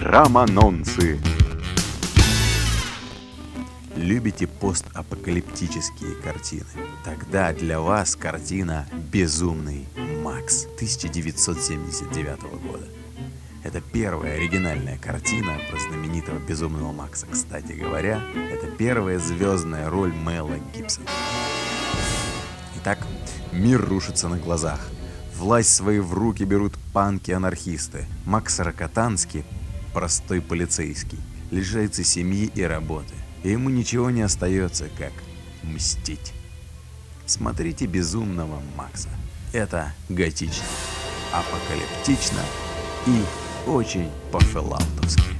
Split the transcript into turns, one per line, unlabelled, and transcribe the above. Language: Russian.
Романонцы. Любите постапокалиптические картины? Тогда для вас картина «Безумный Макс» 1979 года. Это первая оригинальная картина про знаменитого Безумного Макса. Кстати говоря, это первая звездная роль Мэла Гибсона. Итак, мир рушится на глазах. Власть свои в руки берут панки-анархисты. Макс Рокотанский, простой полицейский, лишается семьи и работы. И ему ничего не остается, как мстить. Смотрите «Безумного Макса». Это готично, апокалиптично и очень по-филалтовски.